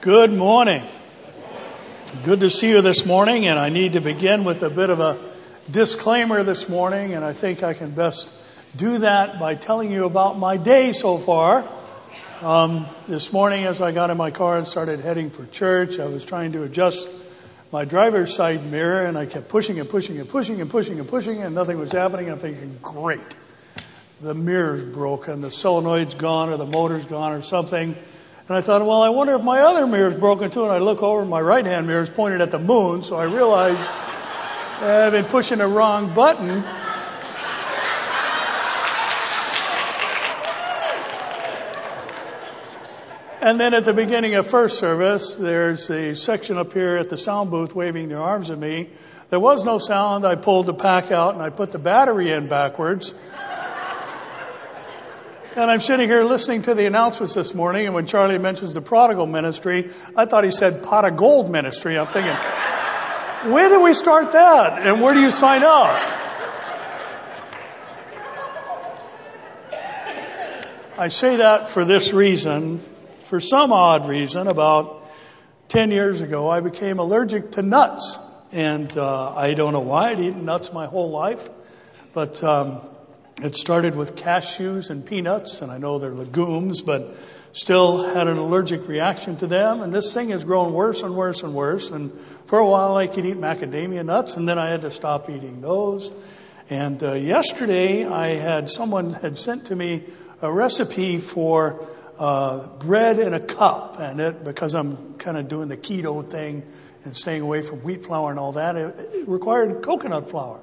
Good morning. Good to see you this morning, and I need to begin with a bit of a disclaimer this morning, and I think I can best do that by telling you about my day so far. Um, this morning, as I got in my car and started heading for church, I was trying to adjust my driver's side mirror, and I kept pushing and pushing and pushing and pushing and pushing, and nothing was happening. I'm thinking, great. The mirror's broken, the solenoid's gone, or the motor's gone, or something. And I thought, well, I wonder if my other mirror's broken too. And I look over, my right hand mirror is pointed at the moon, so I realized I've been pushing the wrong button. And then at the beginning of first service, there's a section up here at the sound booth waving their arms at me. There was no sound. I pulled the pack out and I put the battery in backwards. And I'm sitting here listening to the announcements this morning, and when Charlie mentions the prodigal ministry, I thought he said pot of gold ministry. I'm thinking, where do we start that? And where do you sign up? I say that for this reason. For some odd reason, about 10 years ago, I became allergic to nuts. And uh, I don't know why. I'd eaten nuts my whole life. But um, it started with cashews and peanuts, and I know they're legumes, but still had an allergic reaction to them. And this thing has grown worse and worse and worse. And for a while, I could eat macadamia nuts, and then I had to stop eating those. And uh, yesterday, I had someone had sent to me a recipe for uh, bread in a cup, and it because I'm kind of doing the keto thing and staying away from wheat flour and all that, it, it required coconut flour.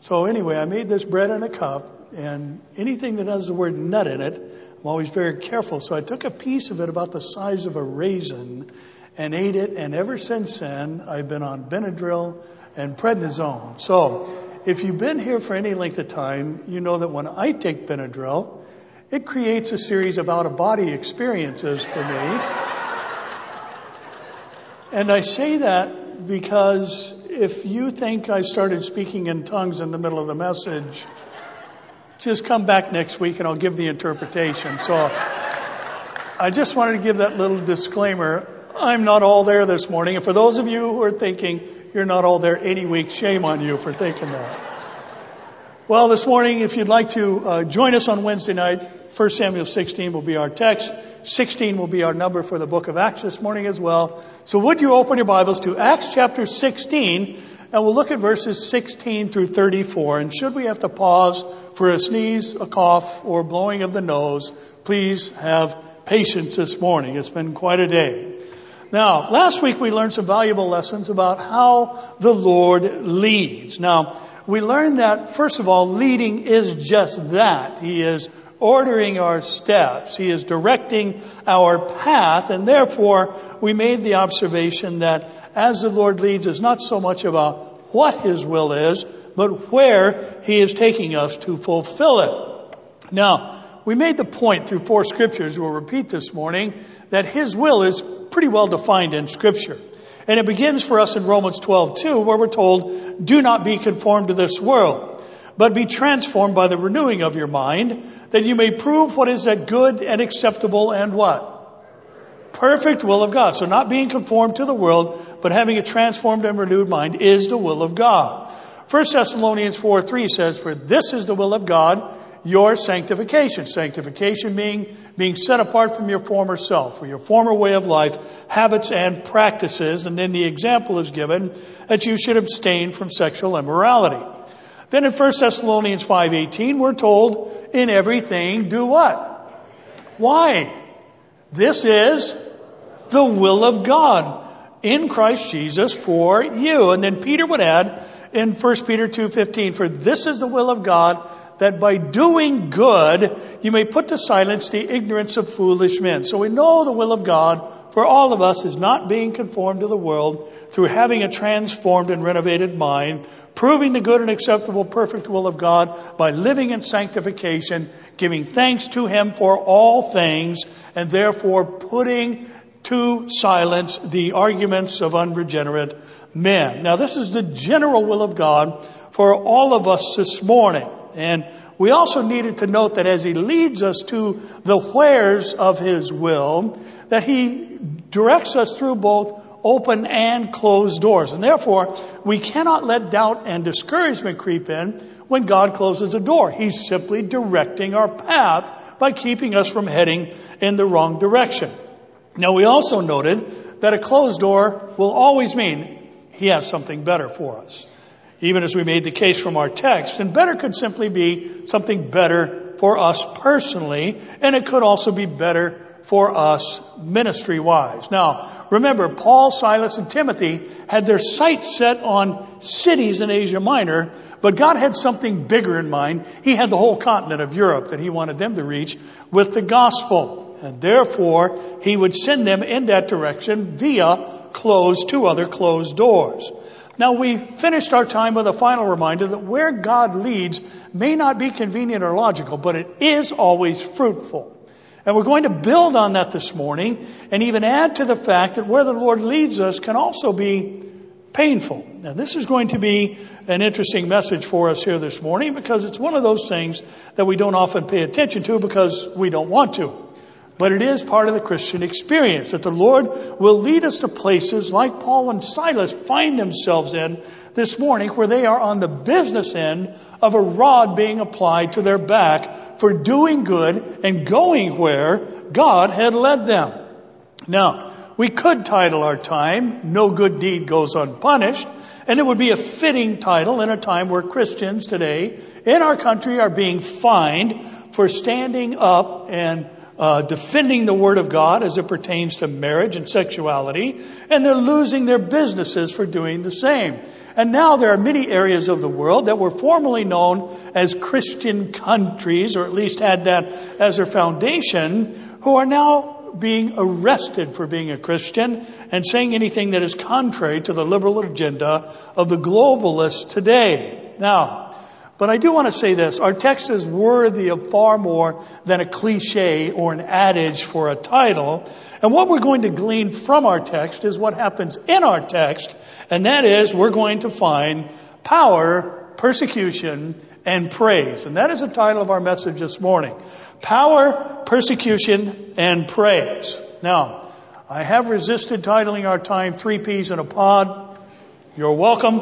So anyway, I made this bread in a cup, and anything that has the word nut in it, I'm always very careful. So I took a piece of it about the size of a raisin and ate it, and ever since then, I've been on Benadryl and prednisone. So if you've been here for any length of time, you know that when I take Benadryl, it creates a series of out of body experiences for me. And I say that because if you think I started speaking in tongues in the middle of the message, just come back next week and I'll give the interpretation. So I just wanted to give that little disclaimer. I'm not all there this morning. And for those of you who are thinking you're not all there any week, shame on you for thinking that. Well, this morning, if you'd like to uh, join us on Wednesday night, 1 Samuel 16 will be our text. 16 will be our number for the book of Acts this morning as well. So would you open your Bibles to Acts chapter 16 and we'll look at verses 16 through 34. And should we have to pause for a sneeze, a cough, or blowing of the nose, please have patience this morning. It's been quite a day. Now, last week we learned some valuable lessons about how the Lord leads. Now, we learned that, first of all, leading is just that. He is ordering our steps. He is directing our path. And therefore, we made the observation that as the Lord leads is not so much about what His will is, but where He is taking us to fulfill it. Now, we made the point through four scriptures, we'll repeat this morning, that His will is pretty well defined in scripture. And it begins for us in Romans 12, 2, where we're told, do not be conformed to this world, but be transformed by the renewing of your mind, that you may prove what is that good and acceptable and what? Perfect will of God. So not being conformed to the world, but having a transformed and renewed mind is the will of God. 1 Thessalonians 4, 3 says, for this is the will of God, your sanctification. Sanctification being being set apart from your former self, or your former way of life, habits and practices, and then the example is given that you should abstain from sexual immorality. Then in 1 Thessalonians 5:18 we're told in everything do what? Why? This is the will of God in Christ Jesus for you. And then Peter would add in 1 Peter 2:15 for this is the will of God that by doing good you may put to silence the ignorance of foolish men. So we know the will of God for all of us is not being conformed to the world through having a transformed and renovated mind, proving the good and acceptable perfect will of God by living in sanctification, giving thanks to Him for all things, and therefore putting to silence the arguments of unregenerate men. Now this is the general will of God for all of us this morning. And we also needed to note that as he leads us to the wheres of his will, that he directs us through both open and closed doors. And therefore, we cannot let doubt and discouragement creep in when God closes a door. He's simply directing our path by keeping us from heading in the wrong direction. Now, we also noted that a closed door will always mean He has something better for us. Even as we made the case from our text, and better could simply be something better for us personally, and it could also be better for us ministry wise. Now, remember, Paul, Silas, and Timothy had their sights set on cities in Asia Minor, but God had something bigger in mind. He had the whole continent of Europe that he wanted them to reach with the gospel. And therefore, he would send them in that direction via closed, two other closed doors. Now we finished our time with a final reminder that where God leads may not be convenient or logical, but it is always fruitful. And we're going to build on that this morning and even add to the fact that where the Lord leads us can also be painful. Now this is going to be an interesting message for us here this morning because it's one of those things that we don't often pay attention to because we don't want to. But it is part of the Christian experience that the Lord will lead us to places like Paul and Silas find themselves in this morning where they are on the business end of a rod being applied to their back for doing good and going where God had led them. Now, we could title our time, No Good Deed Goes Unpunished, and it would be a fitting title in a time where Christians today in our country are being fined for standing up and uh, defending the Word of God as it pertains to marriage and sexuality, and they're losing their businesses for doing the same. And now there are many areas of the world that were formerly known as Christian countries, or at least had that as their foundation, who are now being arrested for being a Christian and saying anything that is contrary to the liberal agenda of the globalists today. Now, but I do want to say this. Our text is worthy of far more than a cliche or an adage for a title. And what we're going to glean from our text is what happens in our text. And that is we're going to find power, persecution, and praise. And that is the title of our message this morning. Power, persecution, and praise. Now, I have resisted titling our time Three Peas in a Pod. You're welcome.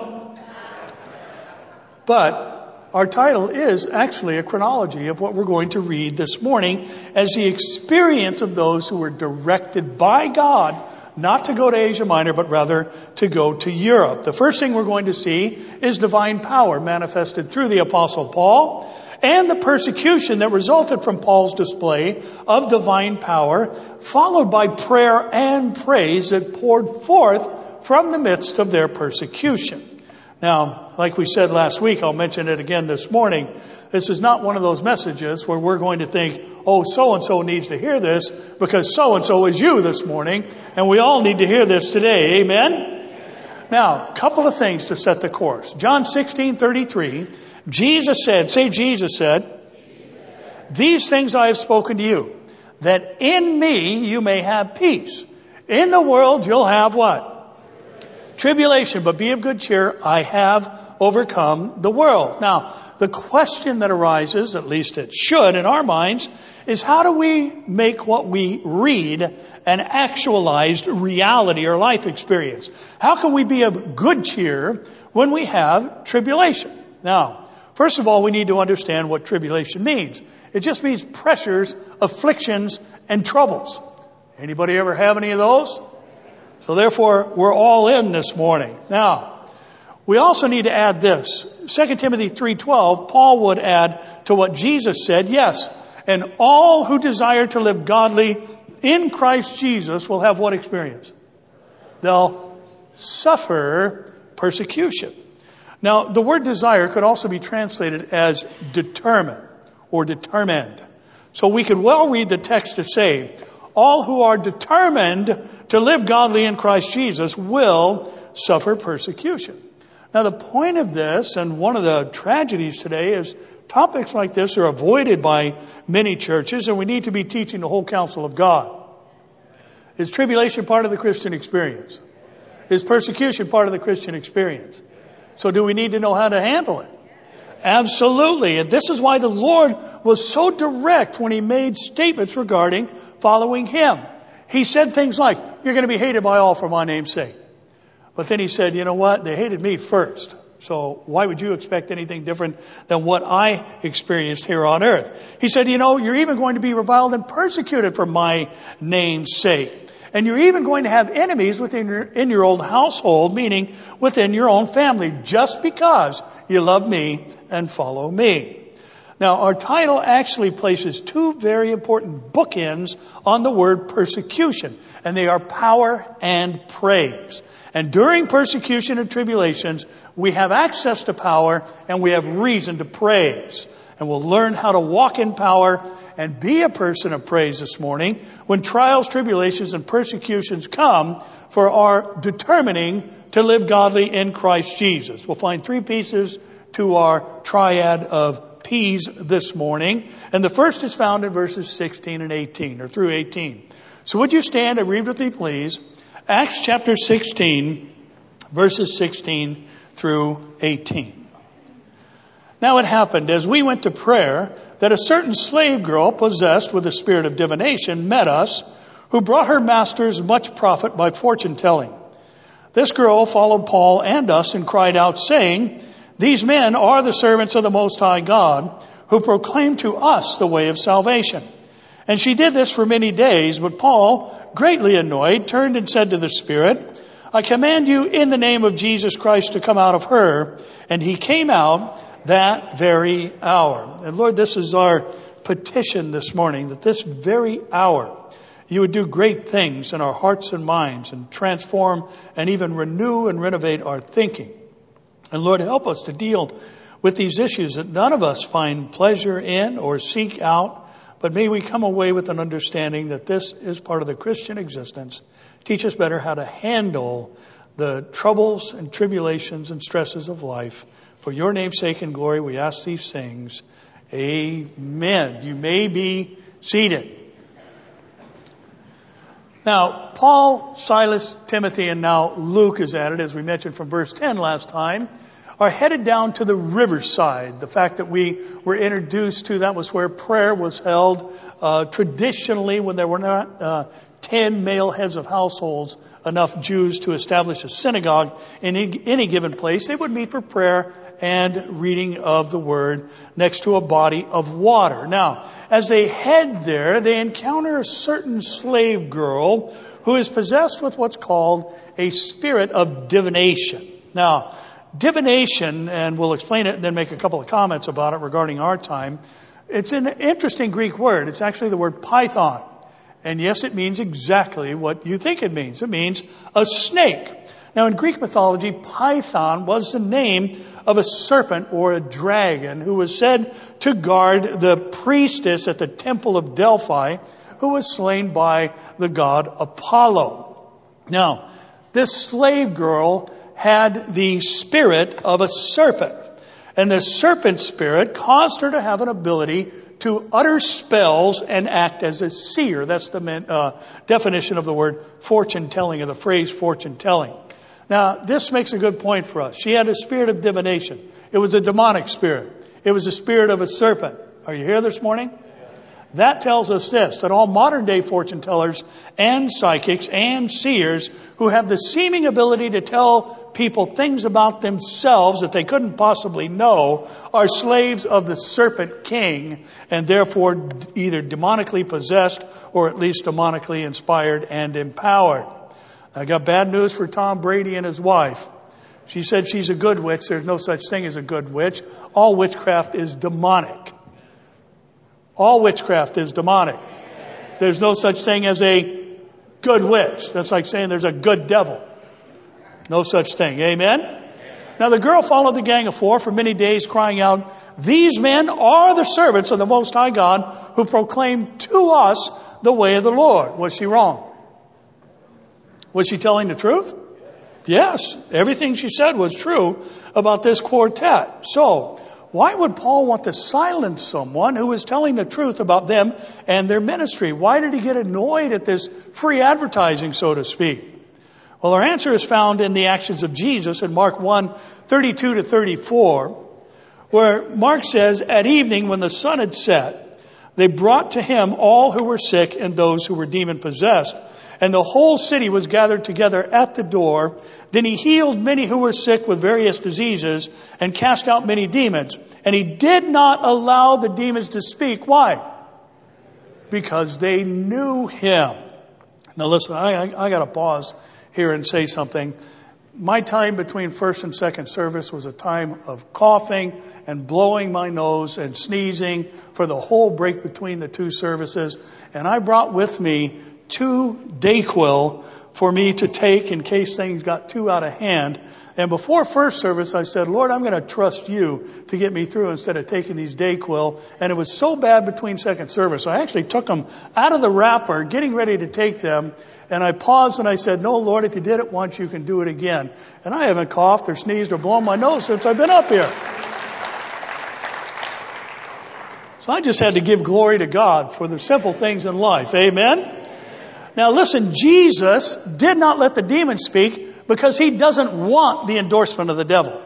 But our title is actually a chronology of what we're going to read this morning as the experience of those who were directed by God not to go to Asia Minor, but rather to go to Europe. The first thing we're going to see is divine power manifested through the apostle Paul and the persecution that resulted from Paul's display of divine power, followed by prayer and praise that poured forth from the midst of their persecution. Now, like we said last week, I'll mention it again this morning. This is not one of those messages where we're going to think, oh, so and so needs to hear this because so and so is you this morning and we all need to hear this today. Amen? Now, a couple of things to set the course. John 16, 33, Jesus said, say Jesus said, these things I have spoken to you, that in me you may have peace. In the world you'll have what? Tribulation, but be of good cheer. I have overcome the world. Now, the question that arises, at least it should in our minds, is how do we make what we read an actualized reality or life experience? How can we be of good cheer when we have tribulation? Now, first of all, we need to understand what tribulation means. It just means pressures, afflictions, and troubles. Anybody ever have any of those? So therefore, we're all in this morning. Now, we also need to add this. 2 Timothy 3:12, Paul would add to what Jesus said, yes, and all who desire to live godly in Christ Jesus will have what experience? They'll suffer persecution. Now, the word desire could also be translated as determine or determined. So we could well read the text to say, all who are determined to live godly in Christ Jesus will suffer persecution. Now the point of this, and one of the tragedies today is topics like this are avoided by many churches and we need to be teaching the whole counsel of God. Is tribulation part of the Christian experience? Is persecution part of the Christian experience? So do we need to know how to handle it? Absolutely. And this is why the Lord was so direct when He made statements regarding following Him. he said things like, you're going to be hated by all for my name's sake. But then he said, you know what? They hated me first. So why would you expect anything different than what I experienced here on earth? He said, you know, you're even going to be reviled and persecuted for my name's sake. And you're even going to have enemies within your, in your old household, meaning within your own family, just because you love me and follow me. Now, our title actually places two very important bookends on the word persecution, and they are power and praise. And during persecution and tribulations, we have access to power and we have reason to praise. And we'll learn how to walk in power and be a person of praise this morning when trials, tribulations, and persecutions come for our determining to live godly in Christ Jesus. We'll find three pieces to our triad of P's this morning. And the first is found in verses 16 and 18, or through 18. So would you stand and read with me, please? Acts chapter 16, verses 16 through 18. Now it happened as we went to prayer that a certain slave girl possessed with the spirit of divination met us, who brought her masters much profit by fortune telling. This girl followed Paul and us and cried out, saying, these men are the servants of the Most High God who proclaim to us the way of salvation. And she did this for many days, but Paul, greatly annoyed, turned and said to the Spirit, I command you in the name of Jesus Christ to come out of her. And he came out that very hour. And Lord, this is our petition this morning, that this very hour, you would do great things in our hearts and minds and transform and even renew and renovate our thinking. And Lord, help us to deal with these issues that none of us find pleasure in or seek out, but may we come away with an understanding that this is part of the Christian existence. Teach us better how to handle the troubles and tribulations and stresses of life. For your name's sake and glory, we ask these things. Amen. You may be seated. Now, Paul, Silas, Timothy, and now Luke is added, as we mentioned from verse 10 last time, are headed down to the riverside. The fact that we were introduced to that was where prayer was held. Uh, traditionally, when there were not uh, ten male heads of households, enough Jews to establish a synagogue in any given place, they would meet for prayer and reading of the word next to a body of water. Now, as they head there, they encounter a certain slave girl who is possessed with what's called a spirit of divination. Now, divination, and we'll explain it and then make a couple of comments about it regarding our time. It's an interesting Greek word. It's actually the word python. And yes, it means exactly what you think it means. It means a snake. Now, in Greek mythology, Python was the name of a serpent or a dragon who was said to guard the priestess at the temple of Delphi who was slain by the god Apollo. Now, this slave girl had the spirit of a serpent. And the serpent spirit caused her to have an ability to utter spells and act as a seer. That's the uh, definition of the word fortune telling, or the phrase fortune telling. Now, this makes a good point for us. She had a spirit of divination. It was a demonic spirit. It was the spirit of a serpent. Are you here this morning? That tells us this, that all modern day fortune tellers and psychics and seers who have the seeming ability to tell people things about themselves that they couldn't possibly know are slaves of the serpent king and therefore either demonically possessed or at least demonically inspired and empowered. I got bad news for Tom Brady and his wife. She said she's a good witch. There's no such thing as a good witch. All witchcraft is demonic. All witchcraft is demonic. There's no such thing as a good witch. That's like saying there's a good devil. No such thing. Amen? Now the girl followed the gang of four for many days crying out, these men are the servants of the Most High God who proclaim to us the way of the Lord. Was she wrong? Was she telling the truth? Yes. Everything she said was true about this quartet. So, why would Paul want to silence someone who was telling the truth about them and their ministry? Why did he get annoyed at this free advertising, so to speak? Well, our answer is found in the actions of Jesus in Mark 1, 32 to 34, where Mark says, At evening, when the sun had set, They brought to him all who were sick and those who were demon possessed. And the whole city was gathered together at the door. Then he healed many who were sick with various diseases and cast out many demons. And he did not allow the demons to speak. Why? Because they knew him. Now listen, I, I, I gotta pause here and say something. My time between first and second service was a time of coughing and blowing my nose and sneezing for the whole break between the two services. And I brought with me two Dayquil for me to take in case things got too out of hand. And before first service, I said, Lord, I'm going to trust you to get me through instead of taking these Dayquil. And it was so bad between second service, I actually took them out of the wrapper, getting ready to take them. And I paused and I said, no, Lord, if you did it once, you can do it again. And I haven't coughed or sneezed or blown my nose since I've been up here. So I just had to give glory to God for the simple things in life. Amen? Now listen, Jesus did not let the demon speak because he doesn't want the endorsement of the devil.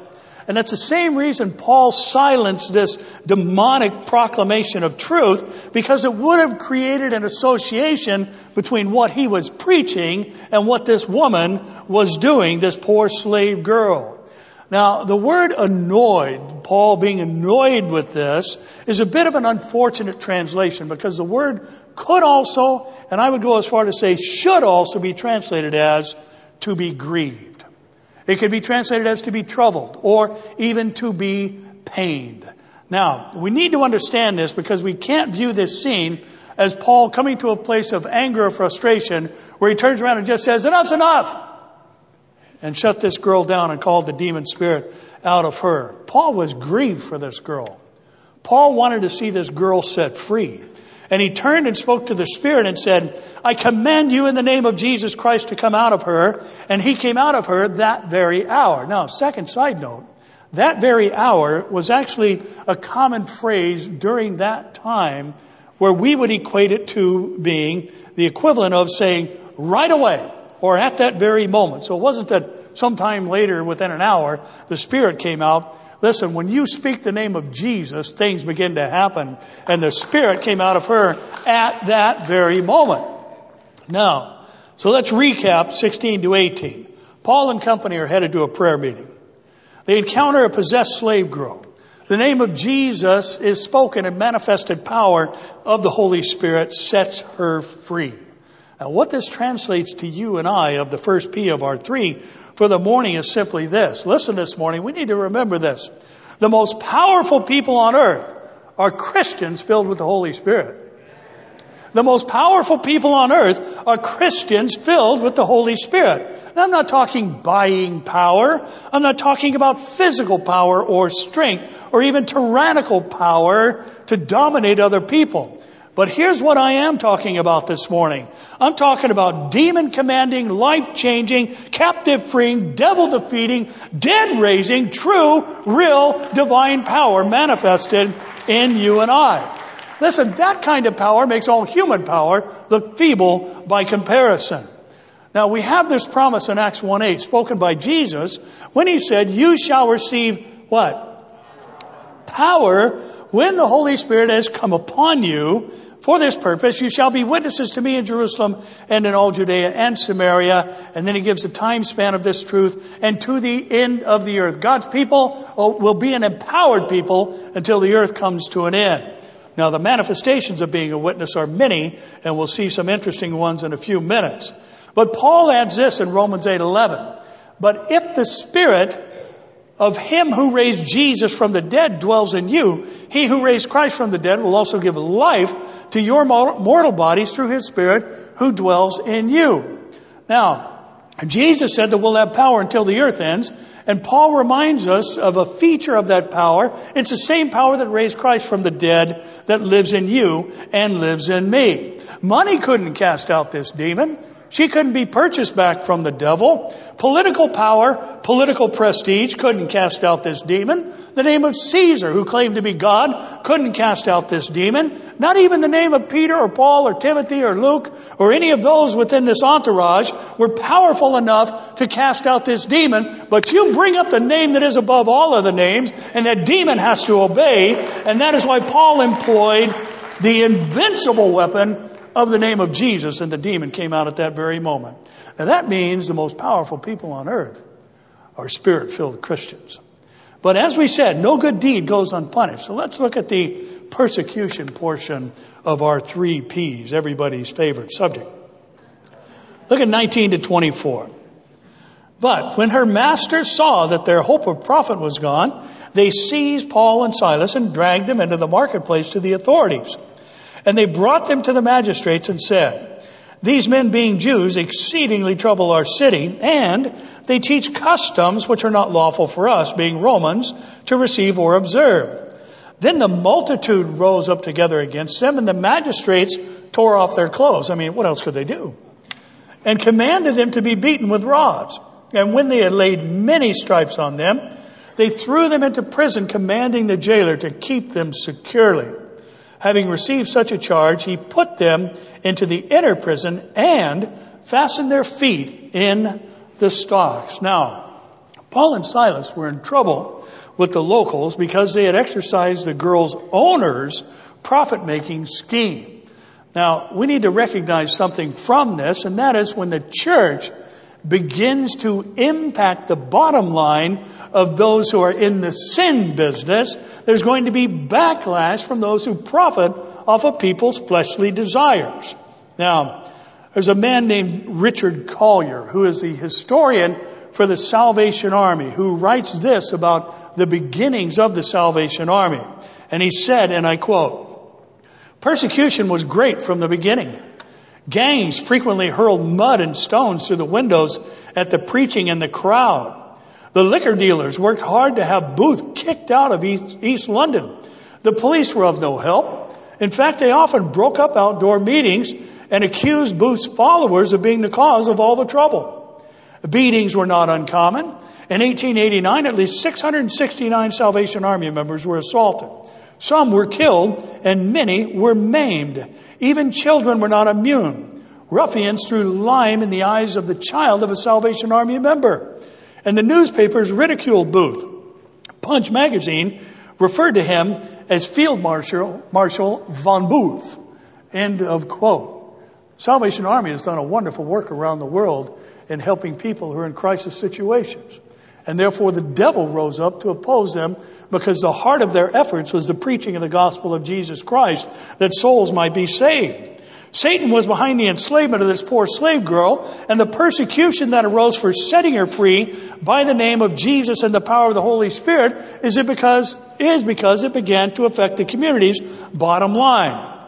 And that's the same reason Paul silenced this demonic proclamation of truth because it would have created an association between what he was preaching and what this woman was doing, this poor slave girl. Now, the word annoyed, Paul being annoyed with this, is a bit of an unfortunate translation because the word could also, and I would go as far to say should also be translated as to be grieved. It could be translated as to be troubled or even to be pained. Now, we need to understand this because we can't view this scene as Paul coming to a place of anger or frustration where he turns around and just says, enough's enough! And shut this girl down and called the demon spirit out of her. Paul was grieved for this girl. Paul wanted to see this girl set free. And he turned and spoke to the Spirit and said, I command you in the name of Jesus Christ to come out of her. And he came out of her that very hour. Now, second side note, that very hour was actually a common phrase during that time where we would equate it to being the equivalent of saying right away or at that very moment. So it wasn't that sometime later within an hour the Spirit came out. Listen, when you speak the name of Jesus, things begin to happen. And the Spirit came out of her at that very moment. Now, so let's recap 16 to 18. Paul and company are headed to a prayer meeting. They encounter a possessed slave girl. The name of Jesus is spoken and manifested power of the Holy Spirit sets her free. Now what this translates to you and I of the first P of our three for the morning is simply this. Listen this morning, we need to remember this. The most powerful people on earth are Christians filled with the Holy Spirit. The most powerful people on earth are Christians filled with the Holy Spirit. Now, I'm not talking buying power. I'm not talking about physical power or strength or even tyrannical power to dominate other people. But here's what I am talking about this morning. I'm talking about demon commanding, life changing, captive freeing, devil defeating, dead raising, true, real, divine power manifested in you and I. Listen, that kind of power makes all human power look feeble by comparison. Now we have this promise in Acts 1-8 spoken by Jesus when he said, you shall receive what? Power when the Holy Spirit has come upon you for this purpose, you shall be witnesses to me in Jerusalem and in all Judea and Samaria. And then he gives the time span of this truth and to the end of the earth. God's people uh, will be an empowered people until the earth comes to an end. Now the manifestations of being a witness are many and we'll see some interesting ones in a few minutes. But Paul adds this in Romans 8:11. But if the Spirit of him who raised Jesus from the dead dwells in you, he who raised Christ from the dead will also give life to your mortal bodies through his spirit who dwells in you. Now, Jesus said that we'll have power until the earth ends, and Paul reminds us of a feature of that power. It's the same power that raised Christ from the dead that lives in you and lives in me. Money couldn't cast out this demon. She couldn't be purchased back from the devil. Political power, political prestige couldn't cast out this demon. The name of Caesar, who claimed to be God, couldn't cast out this demon. Not even the name of Peter or Paul or Timothy or Luke or any of those within this entourage were powerful enough to cast out this demon. But you bring up the name that is above all other names and that demon has to obey. And that is why Paul employed the invincible weapon of the name of Jesus, and the demon came out at that very moment. Now that means the most powerful people on earth are spirit filled Christians. But as we said, no good deed goes unpunished. So let's look at the persecution portion of our three P's, everybody's favorite subject. Look at 19 to 24. But when her masters saw that their hope of profit was gone, they seized Paul and Silas and dragged them into the marketplace to the authorities. And they brought them to the magistrates and said, These men being Jews exceedingly trouble our city, and they teach customs which are not lawful for us, being Romans, to receive or observe. Then the multitude rose up together against them, and the magistrates tore off their clothes. I mean, what else could they do? And commanded them to be beaten with rods. And when they had laid many stripes on them, they threw them into prison, commanding the jailer to keep them securely. Having received such a charge, he put them into the inner prison and fastened their feet in the stocks. Now, Paul and Silas were in trouble with the locals because they had exercised the girl's owner's profit making scheme. Now, we need to recognize something from this, and that is when the church begins to impact the bottom line of those who are in the sin business, there's going to be backlash from those who profit off of people's fleshly desires. Now, there's a man named Richard Collier who is the historian for the Salvation Army who writes this about the beginnings of the Salvation Army. And he said, and I quote, Persecution was great from the beginning. Gangs frequently hurled mud and stones through the windows at the preaching and the crowd. The liquor dealers worked hard to have Booth kicked out of East, East London. The police were of no help. In fact, they often broke up outdoor meetings and accused Booth's followers of being the cause of all the trouble. Beatings were not uncommon. In 1889, at least 669 Salvation Army members were assaulted. Some were killed and many were maimed. Even children were not immune. Ruffians threw lime in the eyes of the child of a Salvation Army member. And the newspapers ridiculed Booth. Punch magazine referred to him as Field Marshal, Marshal von Booth. End of quote. Salvation Army has done a wonderful work around the world in helping people who are in crisis situations. And therefore the devil rose up to oppose them because the heart of their efforts was the preaching of the gospel of Jesus Christ that souls might be saved. Satan was behind the enslavement of this poor slave girl and the persecution that arose for setting her free by the name of Jesus and the power of the Holy Spirit is it because, is because it began to affect the community's bottom line.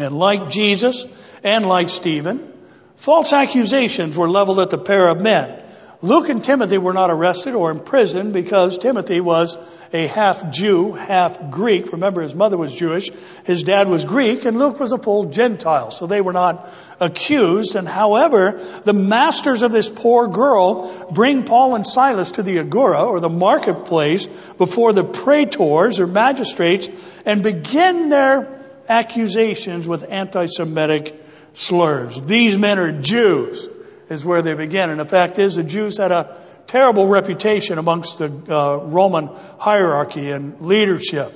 And like Jesus and like Stephen, false accusations were leveled at the pair of men. Luke and Timothy were not arrested or imprisoned because Timothy was a half Jew, half Greek. Remember, his mother was Jewish, his dad was Greek, and Luke was a full Gentile, so they were not accused. And however, the masters of this poor girl bring Paul and Silas to the agora or the marketplace before the praetors or magistrates and begin their accusations with anti-Semitic slurs. These men are Jews is where they begin. And the fact is, the Jews had a terrible reputation amongst the uh, Roman hierarchy and leadership.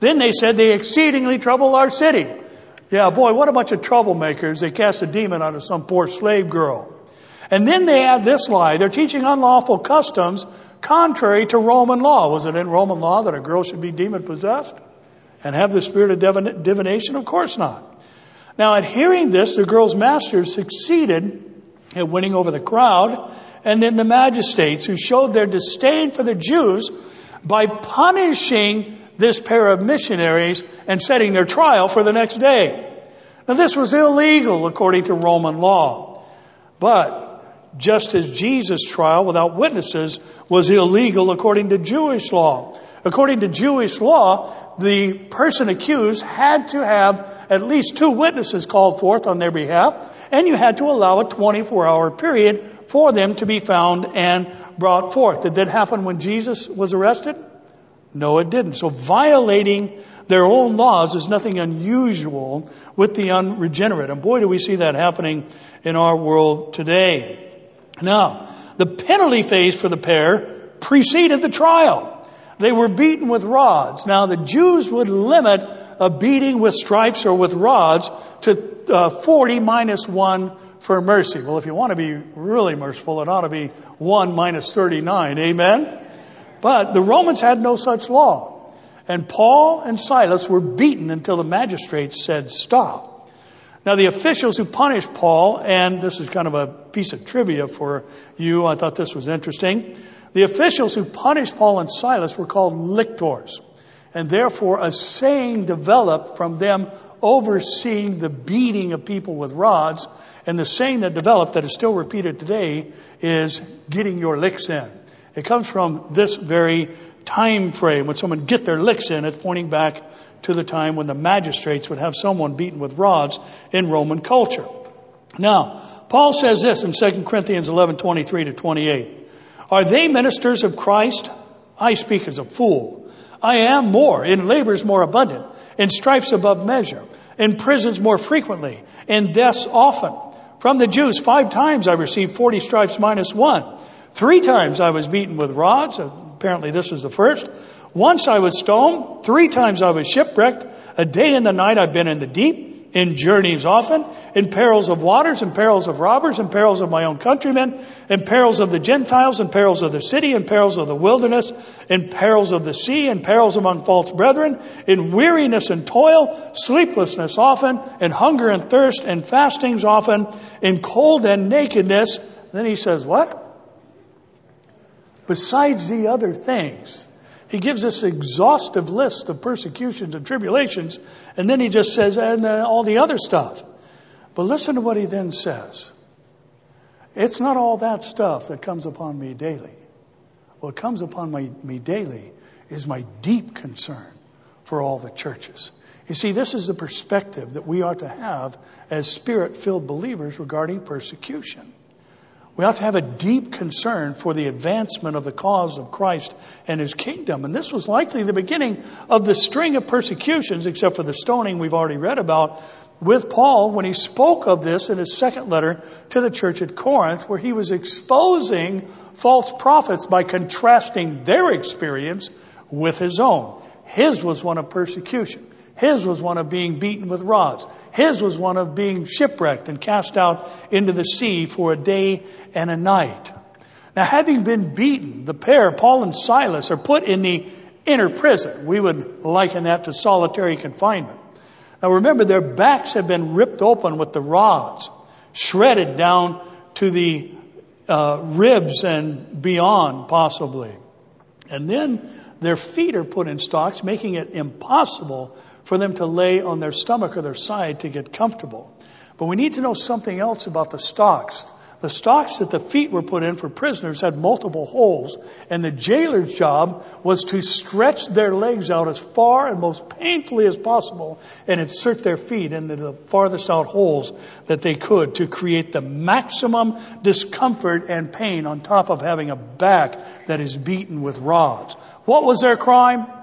Then they said they exceedingly trouble our city. Yeah, boy, what a bunch of troublemakers. They cast a demon onto some poor slave girl. And then they add this lie. They're teaching unlawful customs contrary to Roman law. Was it in Roman law that a girl should be demon possessed and have the spirit of divination? Of course not. Now, at hearing this, the girl's masters succeeded and winning over the crowd, and then the magistrates who showed their disdain for the Jews by punishing this pair of missionaries and setting their trial for the next day. Now this was illegal according to Roman law. But just as Jesus' trial without witnesses was illegal according to Jewish law. According to Jewish law, the person accused had to have at least two witnesses called forth on their behalf, and you had to allow a 24 hour period for them to be found and brought forth. Did that happen when Jesus was arrested? No, it didn't. So violating their own laws is nothing unusual with the unregenerate. And boy, do we see that happening in our world today. Now, the penalty phase for the pair preceded the trial. They were beaten with rods. Now the Jews would limit a beating with stripes or with rods to uh, 40 minus 1 for mercy. Well, if you want to be really merciful, it ought to be 1 minus 39. Amen? But the Romans had no such law. And Paul and Silas were beaten until the magistrates said stop. Now the officials who punished Paul, and this is kind of a piece of trivia for you, I thought this was interesting. The officials who punished Paul and Silas were called lictors. And therefore a saying developed from them overseeing the beating of people with rods. And the saying that developed that is still repeated today is getting your licks in. It comes from this very time frame. When someone get their licks in, it's pointing back to the time when the magistrates would have someone beaten with rods in Roman culture. Now, Paul says this in 2 Corinthians 11, 23 to 28. Are they ministers of Christ? I speak as a fool. I am more, in labors more abundant, in stripes above measure, in prisons more frequently, in deaths often. From the Jews, five times I received 40 stripes minus one. Three times I was beaten with rods. Apparently this was the first. Once I was stoned. Three times I was shipwrecked. A day and the night I've been in the deep in journeys often, in perils of waters, in perils of robbers, in perils of my own countrymen, in perils of the Gentiles, in perils of the city, in perils of the wilderness, in perils of the sea, in perils among false brethren, in weariness and toil, sleeplessness often, in hunger and thirst, in fastings often, in cold and nakedness. Then he says, what? Besides the other things he gives this exhaustive list of persecutions and tribulations, and then he just says, and uh, all the other stuff. But listen to what he then says. It's not all that stuff that comes upon me daily. What comes upon my, me daily is my deep concern for all the churches. You see, this is the perspective that we ought to have as spirit filled believers regarding persecution. We ought to have a deep concern for the advancement of the cause of Christ and His kingdom. And this was likely the beginning of the string of persecutions, except for the stoning we've already read about with Paul when he spoke of this in his second letter to the church at Corinth, where he was exposing false prophets by contrasting their experience with his own. His was one of persecution. His was one of being beaten with rods. His was one of being shipwrecked and cast out into the sea for a day and a night. Now, having been beaten, the pair, Paul and Silas, are put in the inner prison. We would liken that to solitary confinement. Now, remember, their backs have been ripped open with the rods, shredded down to the uh, ribs and beyond, possibly. And then their feet are put in stocks, making it impossible for them to lay on their stomach or their side to get comfortable. But we need to know something else about the stocks. The stocks that the feet were put in for prisoners had multiple holes, and the jailer's job was to stretch their legs out as far and most painfully as possible and insert their feet into the farthest out holes that they could to create the maximum discomfort and pain on top of having a back that is beaten with rods. What was their crime?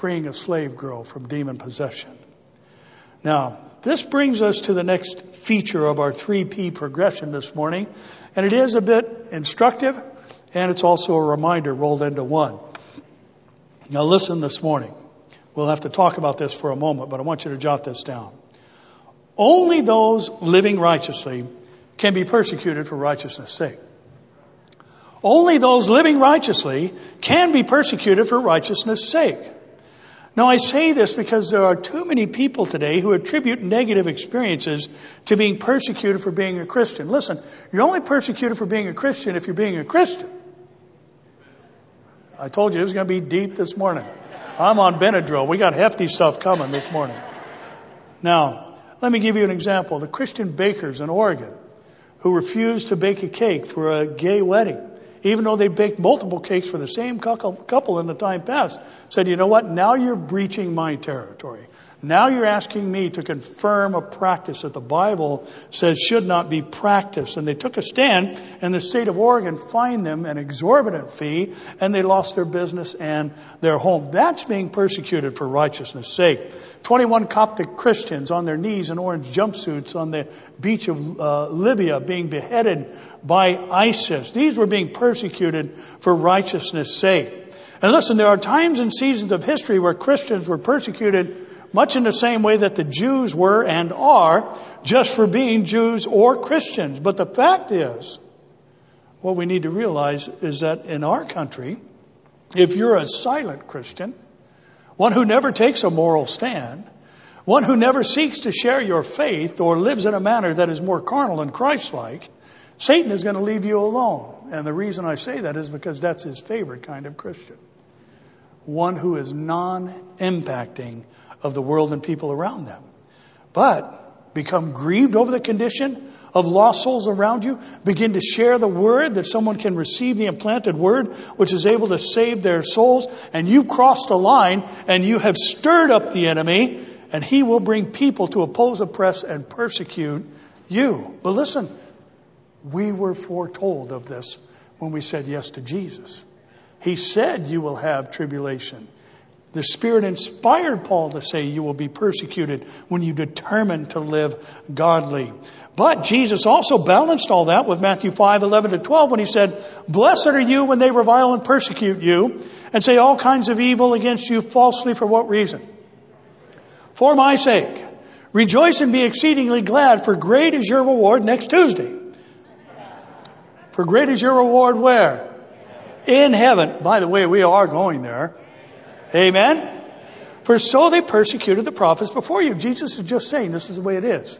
Freeing a slave girl from demon possession. Now, this brings us to the next feature of our 3P progression this morning, and it is a bit instructive, and it's also a reminder rolled into one. Now listen this morning. We'll have to talk about this for a moment, but I want you to jot this down. Only those living righteously can be persecuted for righteousness' sake. Only those living righteously can be persecuted for righteousness' sake. Now I say this because there are too many people today who attribute negative experiences to being persecuted for being a Christian. Listen, you're only persecuted for being a Christian if you're being a Christian. I told you it was going to be deep this morning. I'm on Benadryl. We got hefty stuff coming this morning. Now, let me give you an example. The Christian bakers in Oregon who refused to bake a cake for a gay wedding even though they baked multiple cakes for the same couple in the time past, said, you know what? Now you're breaching my territory. Now you're asking me to confirm a practice that the Bible says should not be practiced. And they took a stand and the state of Oregon fined them an exorbitant fee and they lost their business and their home. That's being persecuted for righteousness sake. 21 Coptic Christians on their knees in orange jumpsuits on the beach of uh, Libya being beheaded by ISIS. These were being persecuted for righteousness sake. And listen, there are times and seasons of history where Christians were persecuted much in the same way that the Jews were and are just for being Jews or Christians. But the fact is, what we need to realize is that in our country, if you're a silent Christian, one who never takes a moral stand, one who never seeks to share your faith or lives in a manner that is more carnal than Christ-like, Satan is going to leave you alone. And the reason I say that is because that's his favorite kind of Christian. One who is non-impacting of the world and people around them. But become grieved over the condition of lost souls around you. Begin to share the word that someone can receive the implanted word, which is able to save their souls. And you've crossed a line and you have stirred up the enemy and he will bring people to oppose, oppress, and persecute you. But listen, we were foretold of this when we said yes to Jesus. He said you will have tribulation. The Spirit inspired Paul to say you will be persecuted when you determine to live godly. But Jesus also balanced all that with Matthew 5, 11 to 12 when he said, Blessed are you when they revile and persecute you and say all kinds of evil against you falsely for what reason? For my sake. Rejoice and be exceedingly glad for great is your reward next Tuesday. For great is your reward where? In heaven. By the way, we are going there. Amen? For so they persecuted the prophets before you. Jesus is just saying this is the way it is.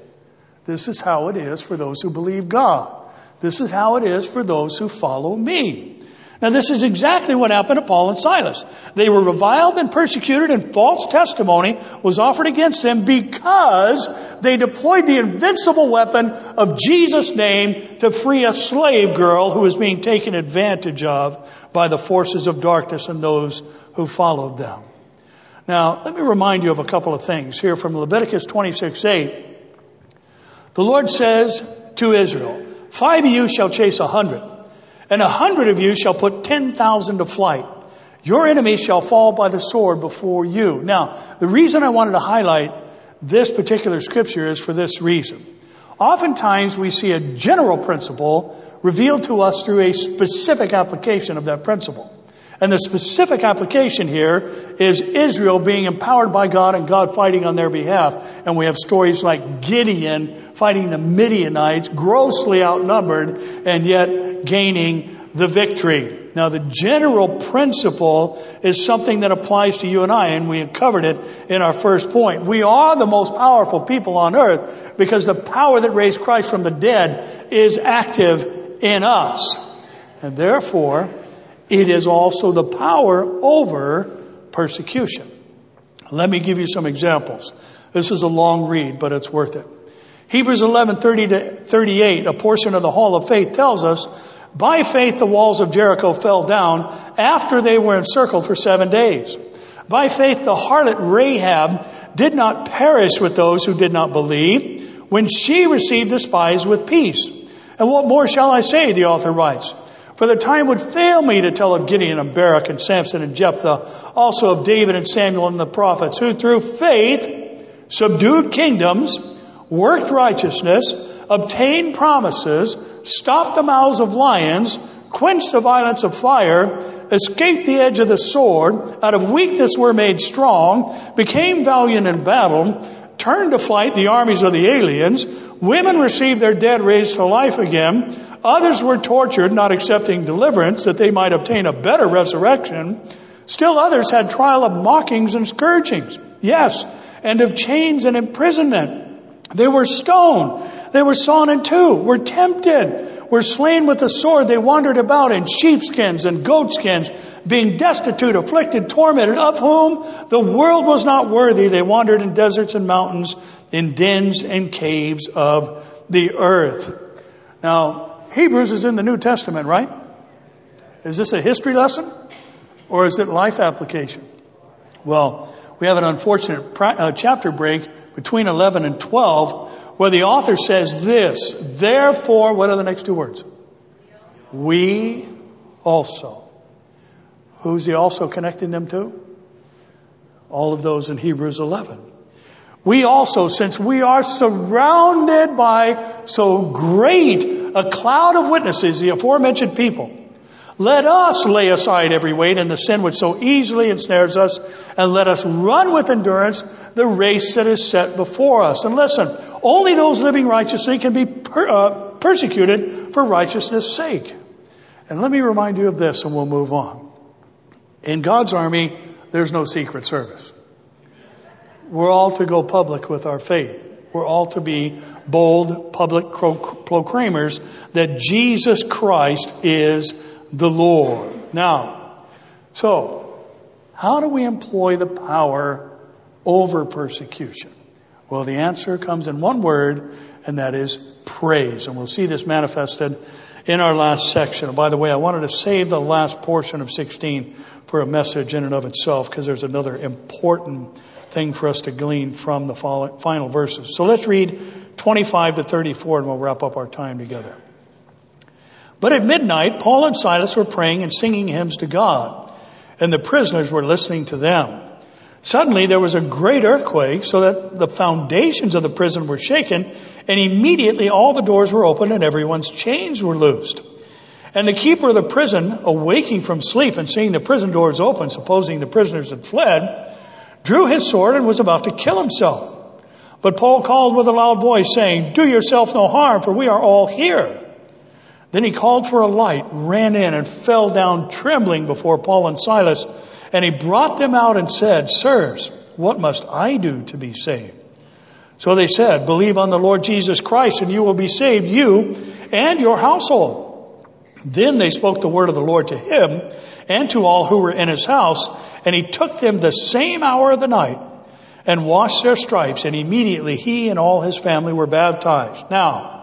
This is how it is for those who believe God. This is how it is for those who follow me. Now this is exactly what happened to Paul and Silas. They were reviled and persecuted and false testimony was offered against them because they deployed the invincible weapon of Jesus' name to free a slave girl who was being taken advantage of by the forces of darkness and those who followed them. Now, let me remind you of a couple of things here from Leviticus 26, 8. The Lord says to Israel, five of you shall chase a hundred and a hundred of you shall put ten thousand to flight. Your enemies shall fall by the sword before you. Now, the reason I wanted to highlight this particular scripture is for this reason. Oftentimes we see a general principle revealed to us through a specific application of that principle. And the specific application here is Israel being empowered by God and God fighting on their behalf. And we have stories like Gideon fighting the Midianites, grossly outnumbered, and yet gaining the victory. Now the general principle is something that applies to you and I, and we have covered it in our first point. We are the most powerful people on earth because the power that raised Christ from the dead is active in us. And therefore, it is also the power over persecution. Let me give you some examples. This is a long read, but it's worth it. Hebrews 11, 30 to 38, a portion of the Hall of Faith tells us, by faith the walls of Jericho fell down after they were encircled for seven days. By faith the harlot Rahab did not perish with those who did not believe when she received the spies with peace. And what more shall I say, the author writes. For the time would fail me to tell of Gideon and Barak and Samson and Jephthah, also of David and Samuel and the prophets, who through faith subdued kingdoms, worked righteousness, obtained promises, stopped the mouths of lions, quenched the violence of fire, escaped the edge of the sword, out of weakness were made strong, became valiant in battle, turned to flight the armies of the aliens, women received their dead raised to life again, Others were tortured, not accepting deliverance, that they might obtain a better resurrection. Still others had trial of mockings and scourgings. Yes, and of chains and imprisonment. They were stoned. They were sawn in two, were tempted, were slain with the sword. They wandered about in sheepskins and goatskins, being destitute, afflicted, tormented, of whom the world was not worthy. They wandered in deserts and mountains, in dens and caves of the earth. Now, Hebrews is in the New Testament, right? Is this a history lesson or is it life application? Well, we have an unfortunate uh, chapter break between 11 and 12 where the author says this, therefore, what are the next two words? We also. Who's he also connecting them to? All of those in Hebrews 11. We also, since we are surrounded by so great a cloud of witnesses, the aforementioned people, Let us lay aside every weight and the sin which so easily ensnares us, and let us run with endurance the race that is set before us. And listen, only those living righteously can be per, uh, persecuted for righteousness' sake. And let me remind you of this, and we'll move on. In God's army, there's no secret service. We're all to go public with our faith. We're all to be bold public proclaimers that Jesus Christ is the Lord. Now, so, how do we employ the power over persecution? Well, the answer comes in one word, and that is praise. And we'll see this manifested in our last section. By the way, I wanted to save the last portion of 16 for a message in and of itself because there's another important thing for us to glean from the final verses. So let's read 25 to 34 and we'll wrap up our time together. But at midnight, Paul and Silas were praying and singing hymns to God, and the prisoners were listening to them. Suddenly there was a great earthquake so that the foundations of the prison were shaken, and immediately all the doors were opened and everyone's chains were loosed. And the keeper of the prison, awaking from sleep and seeing the prison doors open, supposing the prisoners had fled, drew his sword and was about to kill himself. But Paul called with a loud voice, saying, Do yourself no harm, for we are all here. Then he called for a light, ran in, and fell down trembling before Paul and Silas. And he brought them out and said, Sirs, what must I do to be saved? So they said, Believe on the Lord Jesus Christ, and you will be saved, you and your household. Then they spoke the word of the Lord to him and to all who were in his house, and he took them the same hour of the night and washed their stripes, and immediately he and all his family were baptized. Now,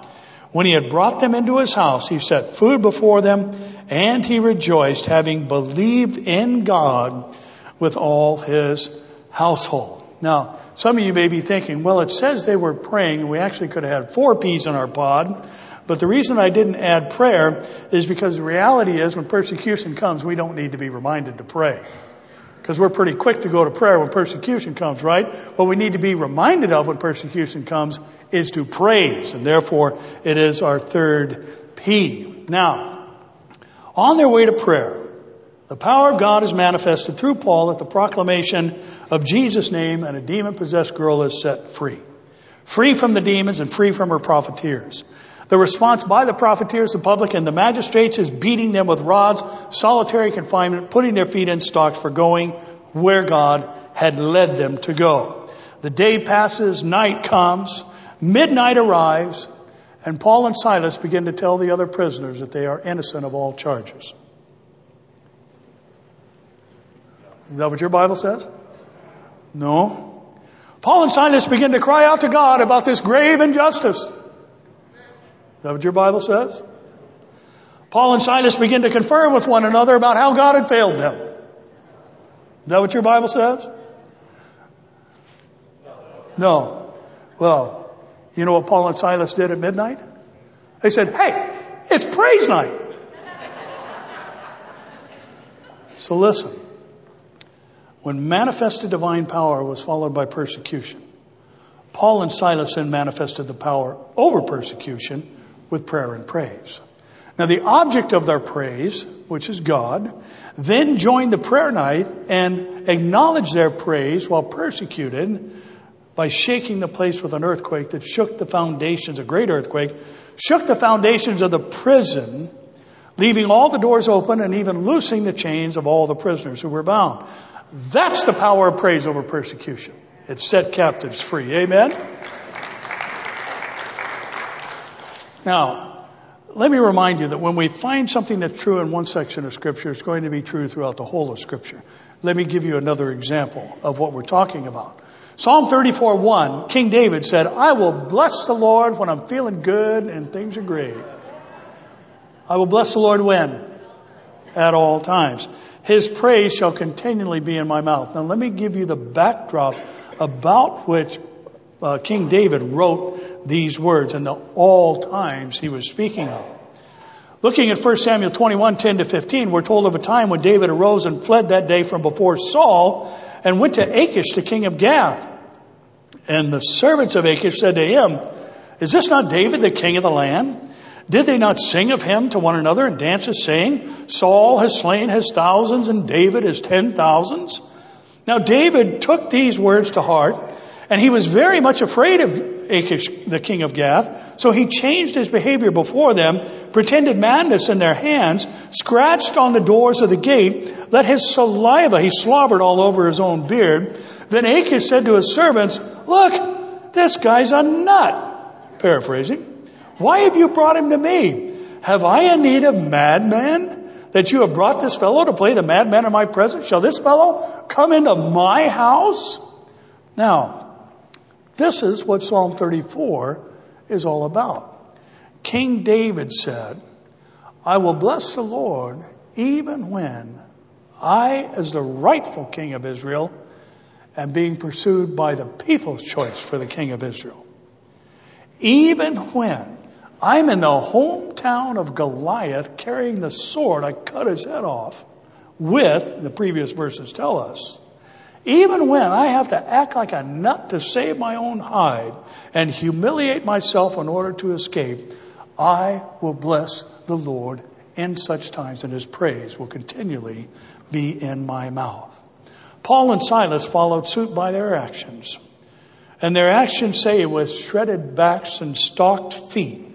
when he had brought them into his house, he set food before them, and he rejoiced, having believed in God with all his household. Now, some of you may be thinking, well, it says they were praying, we actually could have had four peas in our pod. But the reason I didn't add prayer is because the reality is when persecution comes, we don't need to be reminded to pray. Because we're pretty quick to go to prayer when persecution comes, right? What we need to be reminded of when persecution comes is to praise. And therefore, it is our third P. Now, on their way to prayer, the power of God is manifested through Paul at the proclamation of Jesus' name and a demon possessed girl is set free. Free from the demons and free from her profiteers. The response by the profiteers, the public, and the magistrates is beating them with rods, solitary confinement, putting their feet in stocks for going where God had led them to go. The day passes, night comes, midnight arrives, and Paul and Silas begin to tell the other prisoners that they are innocent of all charges. Is that what your Bible says? No. Paul and Silas begin to cry out to God about this grave injustice that what your Bible says? Paul and Silas begin to confer with one another about how God had failed them. Is that what your Bible says? No. Well, you know what Paul and Silas did at midnight? They said, hey, it's praise night. So listen. When manifested divine power was followed by persecution, Paul and Silas then manifested the power over persecution with prayer and praise. Now, the object of their praise, which is God, then joined the prayer night and acknowledged their praise while persecuted by shaking the place with an earthquake that shook the foundations, a great earthquake, shook the foundations of the prison, leaving all the doors open and even loosing the chains of all the prisoners who were bound. That's the power of praise over persecution. It set captives free. Amen? Now, let me remind you that when we find something that's true in one section of Scripture, it's going to be true throughout the whole of Scripture. Let me give you another example of what we're talking about. Psalm 34 1, King David said, I will bless the Lord when I'm feeling good and things are great. I will bless the Lord when? At all times. His praise shall continually be in my mouth. Now let me give you the backdrop about which uh, King David wrote these words and the all times he was speaking of. Looking at 1 Samuel 21, 10 to 15, we're told of a time when David arose and fled that day from before Saul and went to Achish, the king of Gath. And the servants of Achish said to him, Is this not David, the king of the land? Did they not sing of him to one another and dances saying, Saul has slain his thousands and David his ten thousands? Now David took these words to heart and he was very much afraid of Achish, the king of Gath. So he changed his behavior before them, pretended madness in their hands, scratched on the doors of the gate, let his saliva, he slobbered all over his own beard. Then Achish said to his servants, look, this guy's a nut. Paraphrasing. Why have you brought him to me? Have I a need of madman that you have brought this fellow to play the madman in my presence? Shall this fellow come into my house? Now, this is what Psalm 34 is all about. King David said, I will bless the Lord even when I, as the rightful king of Israel, am being pursued by the people's choice for the king of Israel. Even when I'm in the hometown of Goliath carrying the sword. I cut his head off with, the previous verses tell us, even when I have to act like a nut to save my own hide and humiliate myself in order to escape, I will bless the Lord in such times and his praise will continually be in my mouth. Paul and Silas followed suit by their actions. And their actions say with shredded backs and stalked feet,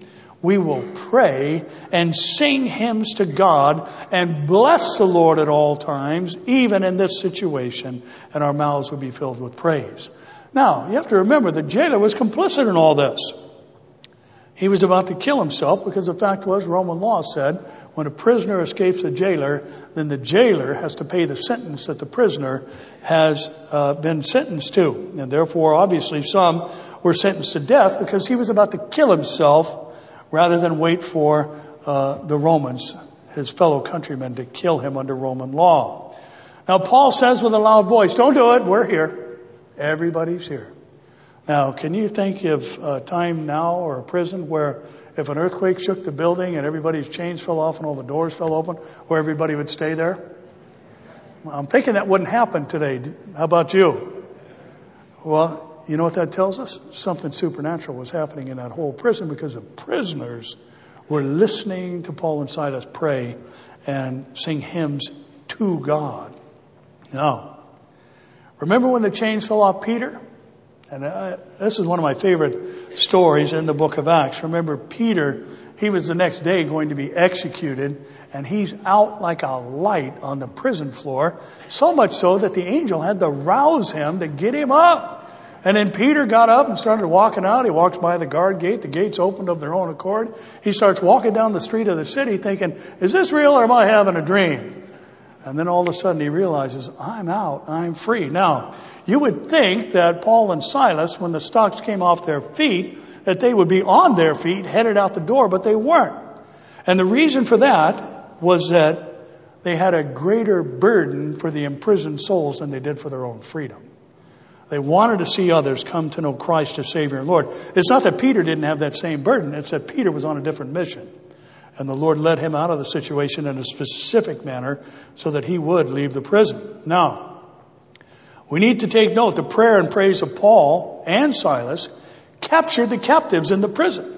we will pray and sing hymns to God and bless the Lord at all times, even in this situation, and our mouths will be filled with praise. Now, you have to remember the jailer was complicit in all this. He was about to kill himself because the fact was Roman law said when a prisoner escapes a jailer, then the jailer has to pay the sentence that the prisoner has uh, been sentenced to. And therefore, obviously, some were sentenced to death because he was about to kill himself rather than wait for uh, the Romans, his fellow countrymen, to kill him under Roman law. Now, Paul says with a loud voice, Don't do it, we're here. Everybody's here. Now, can you think of a time now or a prison where if an earthquake shook the building and everybody's chains fell off and all the doors fell open, where everybody would stay there? I'm thinking that wouldn't happen today. How about you? Well, you know what that tells us? Something supernatural was happening in that whole prison because the prisoners were listening to Paul and Silas pray and sing hymns to God. Now, remember when the chains fell off Peter? And uh, this is one of my favorite stories in the book of Acts. Remember Peter, he was the next day going to be executed and he's out like a light on the prison floor, so much so that the angel had to rouse him to get him up. And then Peter got up and started walking out. He walks by the guard gate. The gates opened of their own accord. He starts walking down the street of the city thinking, is this real or am I having a dream? And then all of a sudden he realizes, I'm out. I'm free. Now, you would think that Paul and Silas, when the stocks came off their feet, that they would be on their feet, headed out the door, but they weren't. And the reason for that was that they had a greater burden for the imprisoned souls than they did for their own freedom. They wanted to see others come to know Christ as Savior and Lord. It's not that Peter didn't have that same burden, it's that Peter was on a different mission. And the Lord led him out of the situation in a specific manner so that he would leave the prison. Now, we need to take note the prayer and praise of Paul and Silas captured the captives in the prison.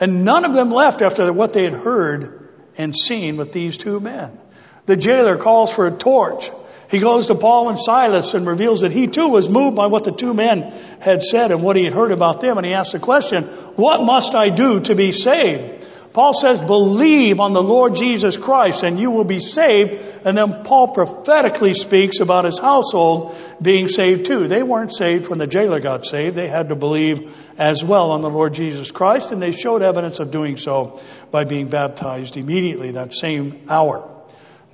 And none of them left after what they had heard and seen with these two men. The jailer calls for a torch. He goes to Paul and Silas and reveals that he too was moved by what the two men had said and what he had heard about them. And he asks the question, what must I do to be saved? Paul says, believe on the Lord Jesus Christ and you will be saved. And then Paul prophetically speaks about his household being saved too. They weren't saved when the jailer got saved. They had to believe as well on the Lord Jesus Christ and they showed evidence of doing so by being baptized immediately that same hour.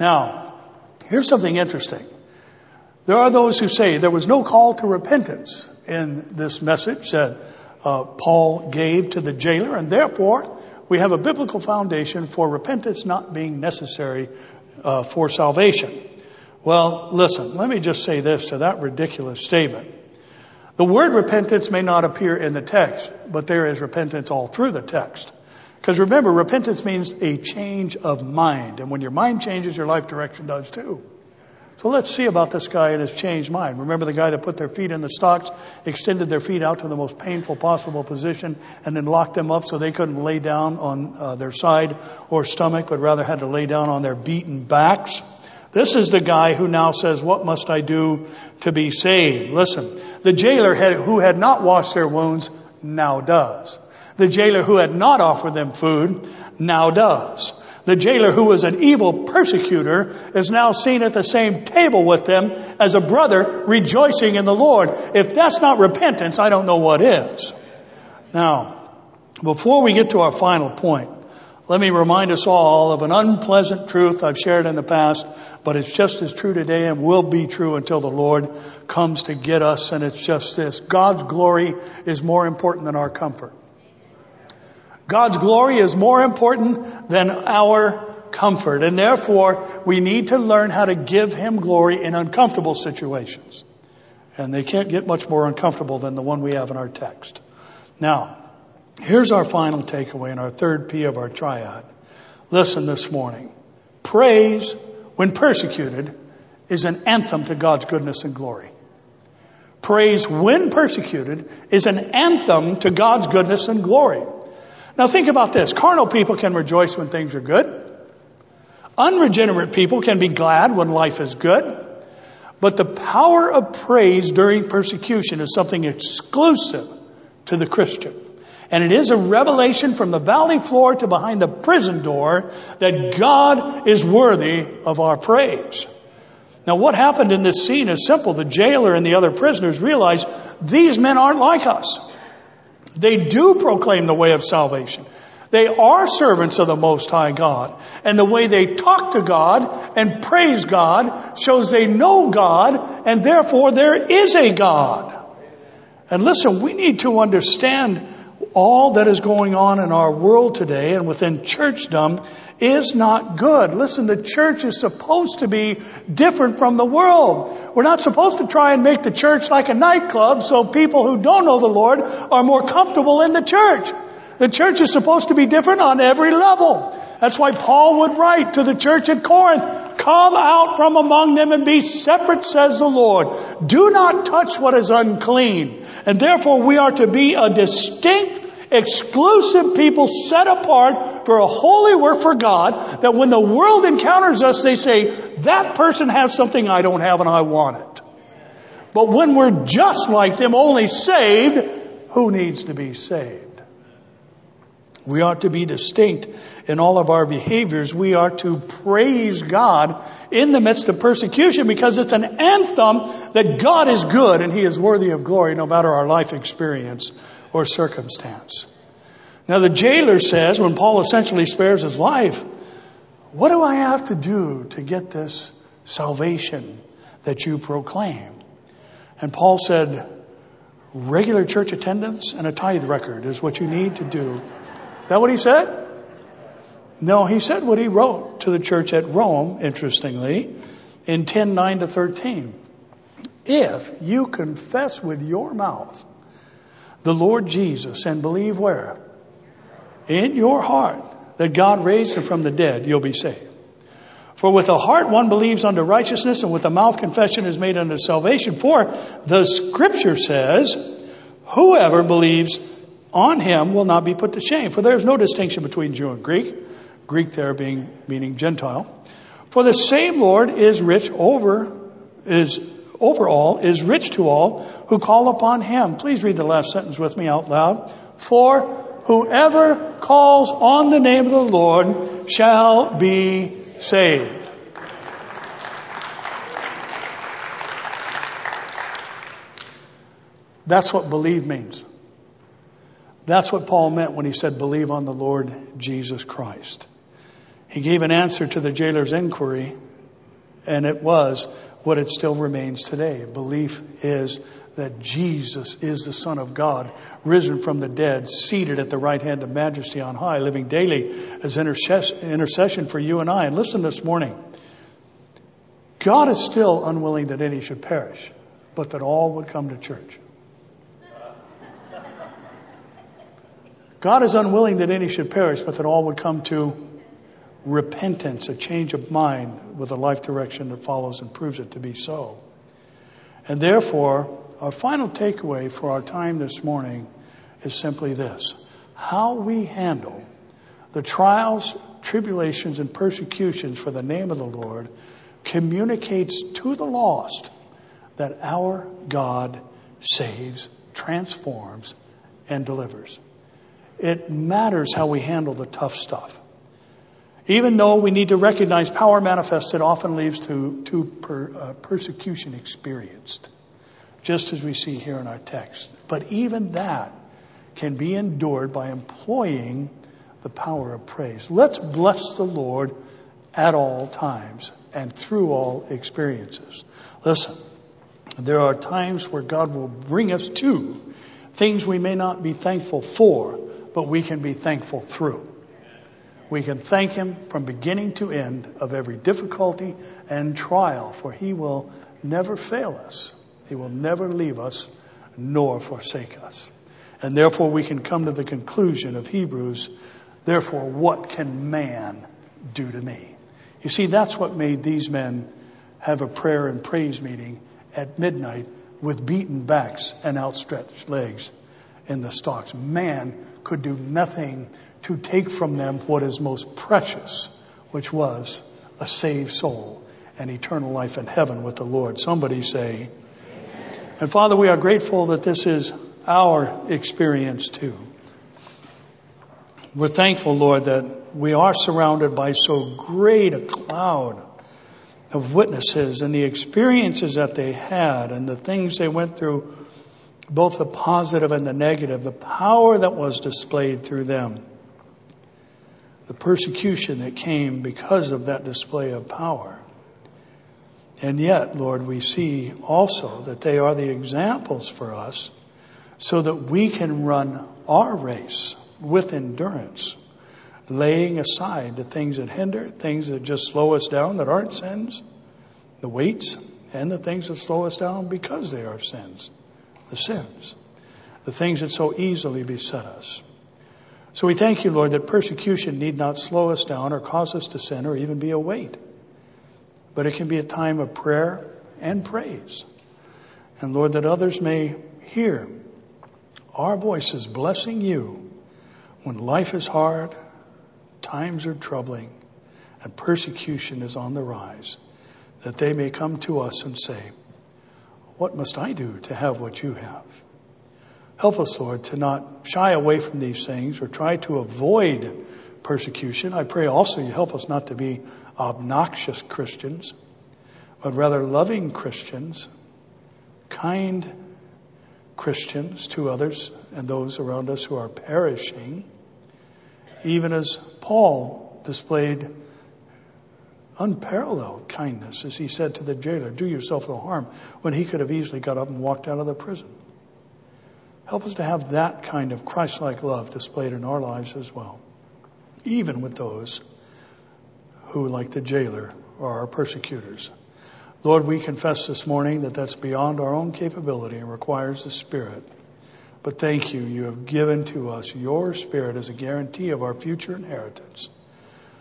Now, Here's something interesting. There are those who say there was no call to repentance in this message that uh, Paul gave to the jailer, and therefore we have a biblical foundation for repentance not being necessary uh, for salvation. Well, listen, let me just say this to that ridiculous statement. The word repentance may not appear in the text, but there is repentance all through the text. Because remember, repentance means a change of mind. And when your mind changes, your life direction does too. So let's see about this guy and his changed mind. Remember the guy that put their feet in the stocks, extended their feet out to the most painful possible position, and then locked them up so they couldn't lay down on uh, their side or stomach, but rather had to lay down on their beaten backs. This is the guy who now says, what must I do to be saved? Listen, the jailer had, who had not washed their wounds now does. The jailer who had not offered them food now does. The jailer who was an evil persecutor is now seen at the same table with them as a brother rejoicing in the Lord. If that's not repentance, I don't know what is. Now, before we get to our final point, let me remind us all of an unpleasant truth I've shared in the past, but it's just as true today and will be true until the Lord comes to get us. And it's just this. God's glory is more important than our comfort. God's glory is more important than our comfort. And therefore, we need to learn how to give Him glory in uncomfortable situations. And they can't get much more uncomfortable than the one we have in our text. Now, here's our final takeaway and our third P of our triad. Listen this morning. Praise, when persecuted, is an anthem to God's goodness and glory. Praise, when persecuted, is an anthem to God's goodness and glory. Now think about this. Carnal people can rejoice when things are good. Unregenerate people can be glad when life is good. But the power of praise during persecution is something exclusive to the Christian. And it is a revelation from the valley floor to behind the prison door that God is worthy of our praise. Now what happened in this scene is simple. The jailer and the other prisoners realized these men aren't like us. They do proclaim the way of salvation. They are servants of the Most High God. And the way they talk to God and praise God shows they know God and therefore there is a God. And listen, we need to understand all that is going on in our world today and within churchdom is not good. Listen, the church is supposed to be different from the world. We're not supposed to try and make the church like a nightclub so people who don't know the Lord are more comfortable in the church. The church is supposed to be different on every level. That's why Paul would write to the church at Corinth, come out from among them and be separate, says the Lord. Do not touch what is unclean. And therefore we are to be a distinct exclusive people set apart for a holy work for God that when the world encounters us, they say, that person has something I don't have and I want it. But when we're just like them, only saved, who needs to be saved? We ought to be distinct in all of our behaviors. We are to praise God in the midst of persecution because it's an anthem that God is good and He is worthy of glory no matter our life experience or circumstance. Now the jailer says, when Paul essentially spares his life, what do I have to do to get this salvation that you proclaim? And Paul said, regular church attendance and a tithe record is what you need to do. Is that what he said? No, he said what he wrote to the church at Rome, interestingly, in 10, 9 to 13. If you confess with your mouth the Lord Jesus and believe where? In your heart that God raised him from the dead, you'll be saved. For with the heart one believes unto righteousness and with the mouth confession is made unto salvation. For the scripture says, whoever believes on him will not be put to shame. For there is no distinction between Jew and Greek. Greek there being, meaning Gentile. For the same Lord is rich over, is over all, is rich to all who call upon him. Please read the last sentence with me out loud. For whoever calls on the name of the Lord shall be saved. That's what believe means. That's what Paul meant when he said, believe on the Lord Jesus Christ. He gave an answer to the jailer's inquiry and it was what it still remains today. Belief is that Jesus is the Son of God, risen from the dead, seated at the right hand of majesty on high, living daily as intercession for you and I. And listen this morning. God is still unwilling that any should perish, but that all would come to church. God is unwilling that any should perish, but that all would come to repentance, a change of mind with a life direction that follows and proves it to be so. And therefore, our final takeaway for our time this morning is simply this. How we handle the trials, tribulations, and persecutions for the name of the Lord communicates to the lost that our God saves, transforms, and delivers. It matters how we handle the tough stuff. Even though we need to recognize power manifested often leads to, to per, uh, persecution experienced, just as we see here in our text. But even that can be endured by employing the power of praise. Let's bless the Lord at all times and through all experiences. Listen, there are times where God will bring us to things we may not be thankful for, but we can be thankful through. We can thank Him from beginning to end of every difficulty and trial, for He will never fail us. He will never leave us nor forsake us. And therefore we can come to the conclusion of Hebrews, therefore what can man do to me? You see, that's what made these men have a prayer and praise meeting at midnight with beaten backs and outstretched legs in the stocks. Man could do nothing to take from them what is most precious, which was a saved soul and eternal life in heaven with the Lord. Somebody say, and Father, we are grateful that this is our experience too. We're thankful, Lord, that we are surrounded by so great a cloud of witnesses and the experiences that they had and the things they went through, both the positive and the negative, the power that was displayed through them, the persecution that came because of that display of power. And yet, Lord, we see also that they are the examples for us so that we can run our race with endurance laying aside the things that hinder, things that just slow us down that aren't sins, the weights, and the things that slow us down because they are sins, the sins, the things that so easily beset us. So we thank you, Lord, that persecution need not slow us down or cause us to sin or even be a weight, but it can be a time of prayer and praise. And Lord, that others may hear our voices blessing you when life is hard times are troubling and persecution is on the rise, that they may come to us and say, What must I do to have what you have? Help us, Lord, to not shy away from these things or try to avoid persecution. I pray also you help us not to be obnoxious Christians, but rather loving Christians, kind Christians to others and those around us who are perishing even as Paul displayed unparalleled kindness as he said to the jailer, Do yourself no harm, when he could have easily got up and walked out of the prison. Help us to have that kind of Christ like love displayed in our lives as well, even with those who, like the jailer, are our persecutors. Lord, we confess this morning that that's beyond our own capability and requires the Spirit but thank you, you have given to us your Spirit as a guarantee of our future inheritance.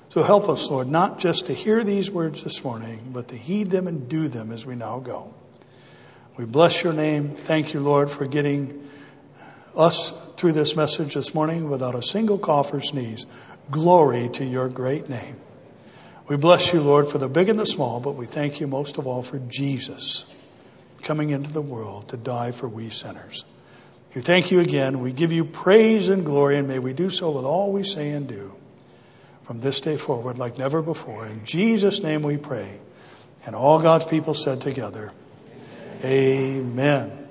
So help us, Lord, not just to hear these words this morning, but to heed them and do them as we now go. We bless your name. Thank you, Lord, for getting us through this message this morning without a single cough or sneeze. Glory to your great name. We bless you, Lord, for the big and the small, but we thank you most of all for Jesus coming into the world to die for we sinners. We thank you again. We give you praise and glory, and may we do so with all we say and do from this day forward like never before. In Jesus' name we pray. And all God's people said together, Amen. Amen.